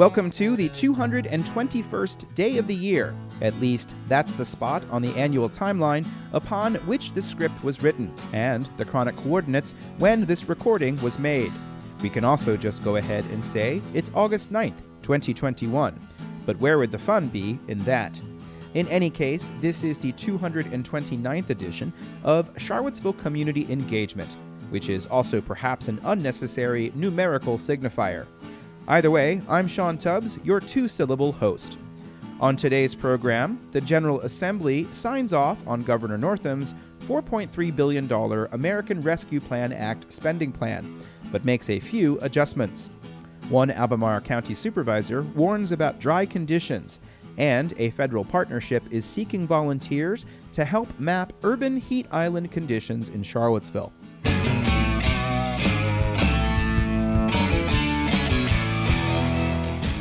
Welcome to the 221st day of the year. At least, that's the spot on the annual timeline upon which the script was written, and the chronic coordinates when this recording was made. We can also just go ahead and say it's August 9th, 2021. But where would the fun be in that? In any case, this is the 229th edition of Charlottesville Community Engagement, which is also perhaps an unnecessary numerical signifier. Either way, I'm Sean Tubbs, your two syllable host. On today's program, the General Assembly signs off on Governor Northam's $4.3 billion American Rescue Plan Act spending plan, but makes a few adjustments. One Albemarle County supervisor warns about dry conditions, and a federal partnership is seeking volunteers to help map urban heat island conditions in Charlottesville.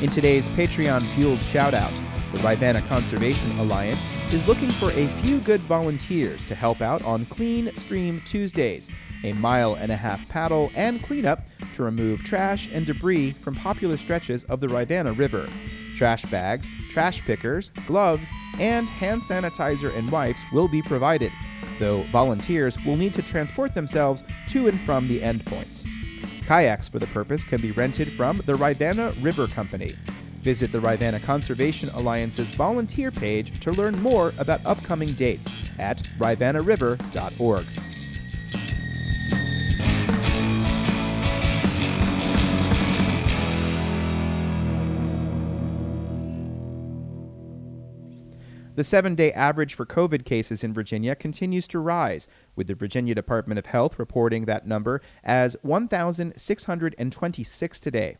In today's Patreon fueled shoutout, the Rivanna Conservation Alliance is looking for a few good volunteers to help out on Clean Stream Tuesdays, a mile and a half paddle and cleanup to remove trash and debris from popular stretches of the Rivanna River. Trash bags, trash pickers, gloves, and hand sanitizer and wipes will be provided, though volunteers will need to transport themselves to and from the endpoints. Kayaks for the purpose can be rented from the Rivanna River Company. Visit the Rivanna Conservation Alliance's volunteer page to learn more about upcoming dates at rivannariver.org. The seven day average for COVID cases in Virginia continues to rise, with the Virginia Department of Health reporting that number as 1,626 today.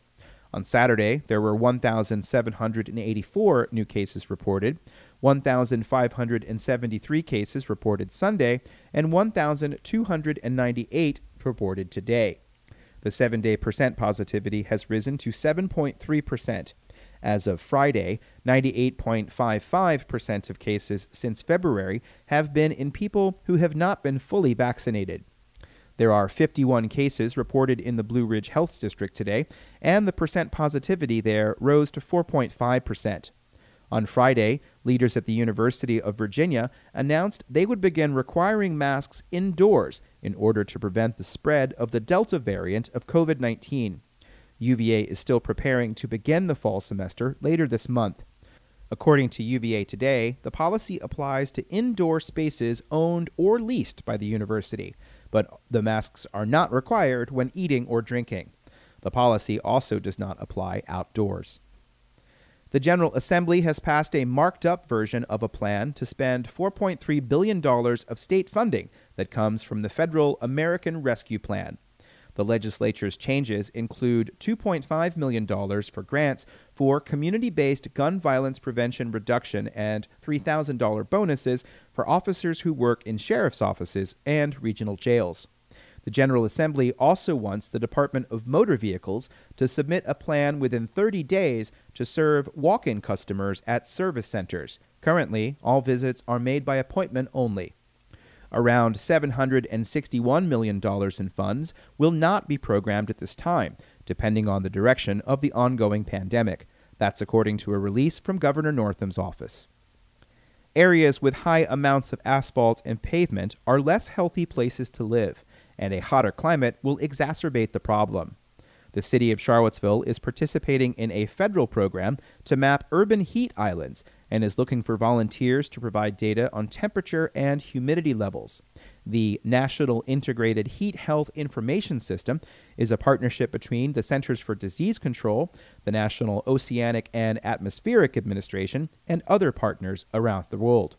On Saturday, there were 1,784 new cases reported, 1,573 cases reported Sunday, and 1,298 reported today. The seven day percent positivity has risen to 7.3 percent. As of Friday, 98.55% of cases since February have been in people who have not been fully vaccinated. There are 51 cases reported in the Blue Ridge Health District today, and the percent positivity there rose to 4.5%. On Friday, leaders at the University of Virginia announced they would begin requiring masks indoors in order to prevent the spread of the Delta variant of COVID 19. UVA is still preparing to begin the fall semester later this month. According to UVA Today, the policy applies to indoor spaces owned or leased by the university, but the masks are not required when eating or drinking. The policy also does not apply outdoors. The General Assembly has passed a marked up version of a plan to spend $4.3 billion of state funding that comes from the federal American Rescue Plan. The legislature's changes include $2.5 million for grants for community based gun violence prevention reduction and $3,000 bonuses for officers who work in sheriff's offices and regional jails. The General Assembly also wants the Department of Motor Vehicles to submit a plan within 30 days to serve walk in customers at service centers. Currently, all visits are made by appointment only. Around $761 million in funds will not be programmed at this time, depending on the direction of the ongoing pandemic. That's according to a release from Governor Northam's office. Areas with high amounts of asphalt and pavement are less healthy places to live, and a hotter climate will exacerbate the problem. The city of Charlottesville is participating in a federal program to map urban heat islands and is looking for volunteers to provide data on temperature and humidity levels. The National Integrated Heat Health Information System is a partnership between the Centers for Disease Control, the National Oceanic and Atmospheric Administration, and other partners around the world.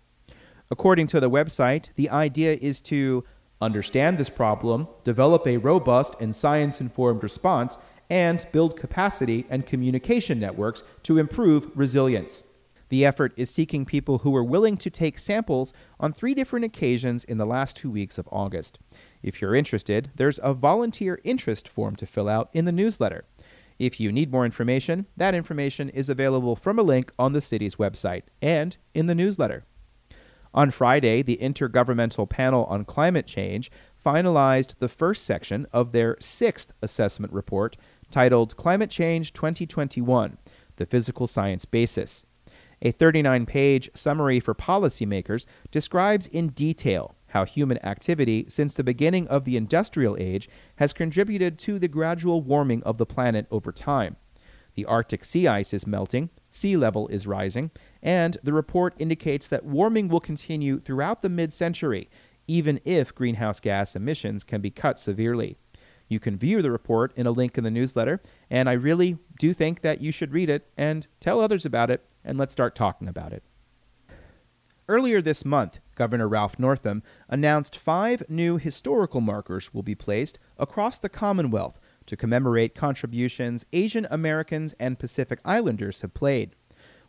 According to the website, the idea is to understand this problem, develop a robust and science informed response, and build capacity and communication networks to improve resilience. The effort is seeking people who are willing to take samples on three different occasions in the last two weeks of August. If you're interested, there's a volunteer interest form to fill out in the newsletter. If you need more information, that information is available from a link on the city's website and in the newsletter. On Friday, the Intergovernmental Panel on Climate Change finalized the first section of their sixth assessment report titled Climate Change 2021 the physical science basis. A 39 page summary for policymakers describes in detail how human activity since the beginning of the industrial age has contributed to the gradual warming of the planet over time. The Arctic sea ice is melting, sea level is rising, and the report indicates that warming will continue throughout the mid century, even if greenhouse gas emissions can be cut severely. You can view the report in a link in the newsletter, and I really do think that you should read it and tell others about it, and let's start talking about it. Earlier this month, Governor Ralph Northam announced five new historical markers will be placed across the Commonwealth to commemorate contributions Asian Americans and Pacific Islanders have played.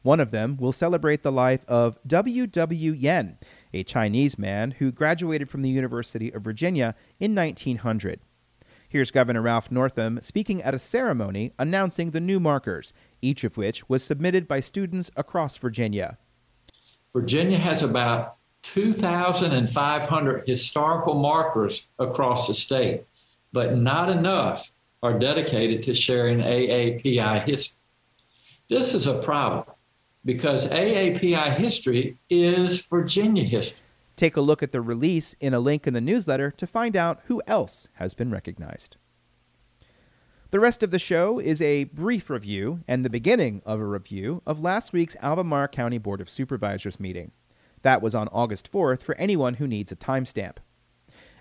One of them will celebrate the life of W. W. Yen, a Chinese man who graduated from the University of Virginia in 1900. Here's Governor Ralph Northam speaking at a ceremony announcing the new markers, each of which was submitted by students across Virginia. Virginia has about 2,500 historical markers across the state, but not enough are dedicated to sharing AAPI history. This is a problem because AAPI history is Virginia history. Take a look at the release in a link in the newsletter to find out who else has been recognized. The rest of the show is a brief review and the beginning of a review of last week's Albemarle County Board of Supervisors meeting. That was on August 4th for anyone who needs a timestamp.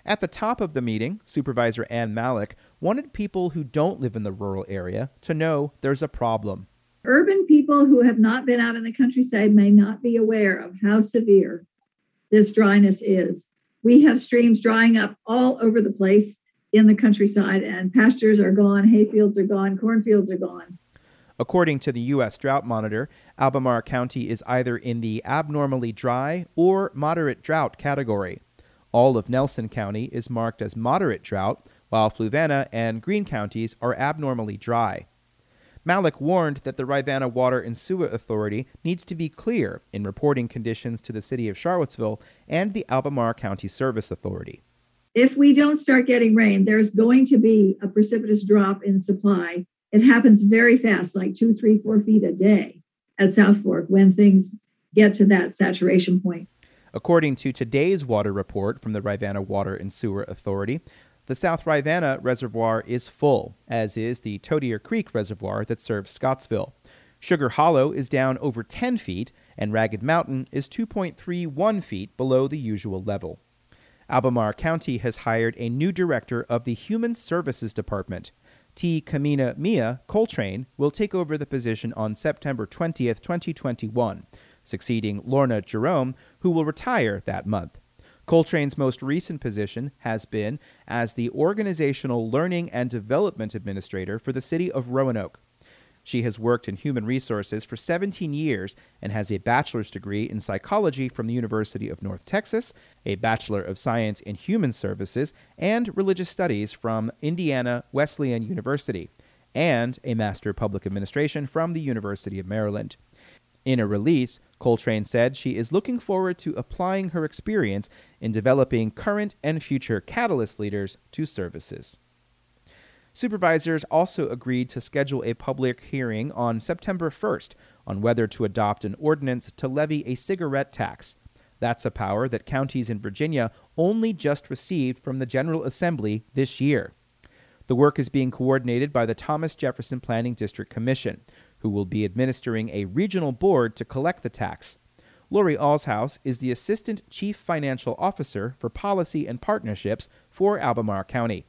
At the top of the meeting, Supervisor Ann Mallek wanted people who don't live in the rural area to know there's a problem. Urban people who have not been out in the countryside may not be aware of how severe this dryness is. We have streams drying up all over the place in the countryside, and pastures are gone, hayfields are gone, cornfields are gone. According to the U.S. Drought Monitor, Albemarle County is either in the abnormally dry or moderate drought category. All of Nelson County is marked as moderate drought, while Fluvanna and Greene counties are abnormally dry. Mallek warned that the Rivanna Water and Sewer Authority needs to be clear in reporting conditions to the City of Charlottesville and the Albemarle County Service Authority if we don't start getting rain, there's going to be a precipitous drop in supply. It happens very fast, like two, three, four feet a day at South Fork when things get to that saturation point. According to today's water report from the Rivanna Water and Sewer Authority, the South Rivanna Reservoir is full, as is the Totier Creek Reservoir that serves Scottsville. Sugar Hollow is down over 10 feet, and Ragged Mountain is 2.31 feet below the usual level. Albemarle County has hired a new director of the Human Services Department. T. Kamina Mia Coltrane will take over the position on September 20th, 2021, succeeding Lorna Gerome, who will retire that month. Coltrane's most recent position has been as the Organizational Learning and Development Administrator for the City of Roanoke. She has worked in human resources for 17 years and has a bachelor's degree in psychology from the University of North Texas, a Bachelor of Science in Human Services, and religious studies from Indiana Wesleyan University, and a Master of Public Administration from the University of Maryland. In a release, Coltrane said she is looking forward to applying her experience in developing current and future Catalyst leaders to services. Supervisors also agreed to schedule a public hearing on September 1st on whether to adopt an ordinance to levy a cigarette tax. That's a power that counties in Virginia only just received from the General Assembly this year. The work is being coordinated by the Thomas Jefferson Planning District Commission, who will be administering a regional board to collect the tax. Lori Allshouse is the Assistant Chief Financial Officer for Policy and Partnerships for Albemarle County.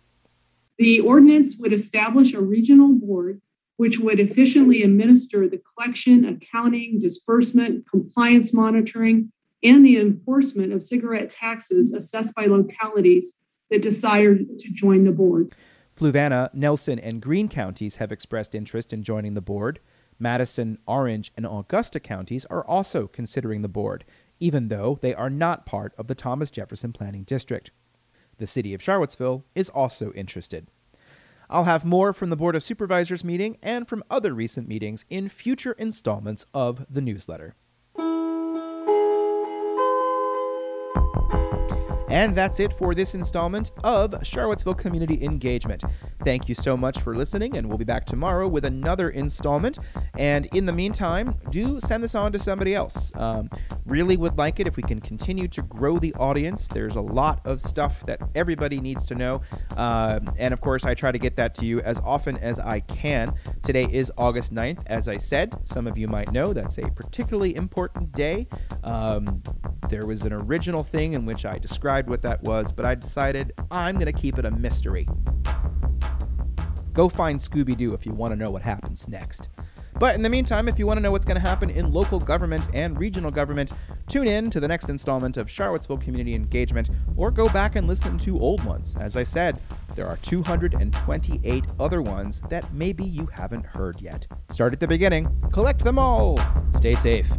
The ordinance would establish a regional board which would efficiently administer the collection, accounting, disbursement, compliance monitoring, and the enforcement of cigarette taxes assessed by localities that desire to join the board. Fluvanna, Nelson, and Greene counties have expressed interest in joining the board. Madison, Orange, and Augusta counties are also considering the board, even though they are not part of the Thomas Jefferson Planning District. The city of Charlottesville is also interested. I'll have more from the Board of Supervisors meeting and from other recent meetings in future installments of the newsletter. And that's it for this installment of Charlottesville Community Engagement. Thank you so much for listening, and we'll be back tomorrow with another installment. And in the meantime, do send this on to somebody else. Um, really would like it if we can continue to grow the audience. There's a lot of stuff that everybody needs to know. Uh, and of course, I try to get that to you as often as I can. Today is August 9th, as I said. Some of you might know that's a particularly important day. Um, there was an original thing in which I described what that was, but I decided I'm going to keep it a mystery. Go find Scooby Doo if you want to know what happens next. But in the meantime, if you want to know what's going to happen in local government and regional government, tune in to the next installment of Charlottesville Community Engagement or go back and listen to old ones. As I said, there are 228 other ones that maybe you haven't heard yet. Start at the beginning, collect them all. Stay safe.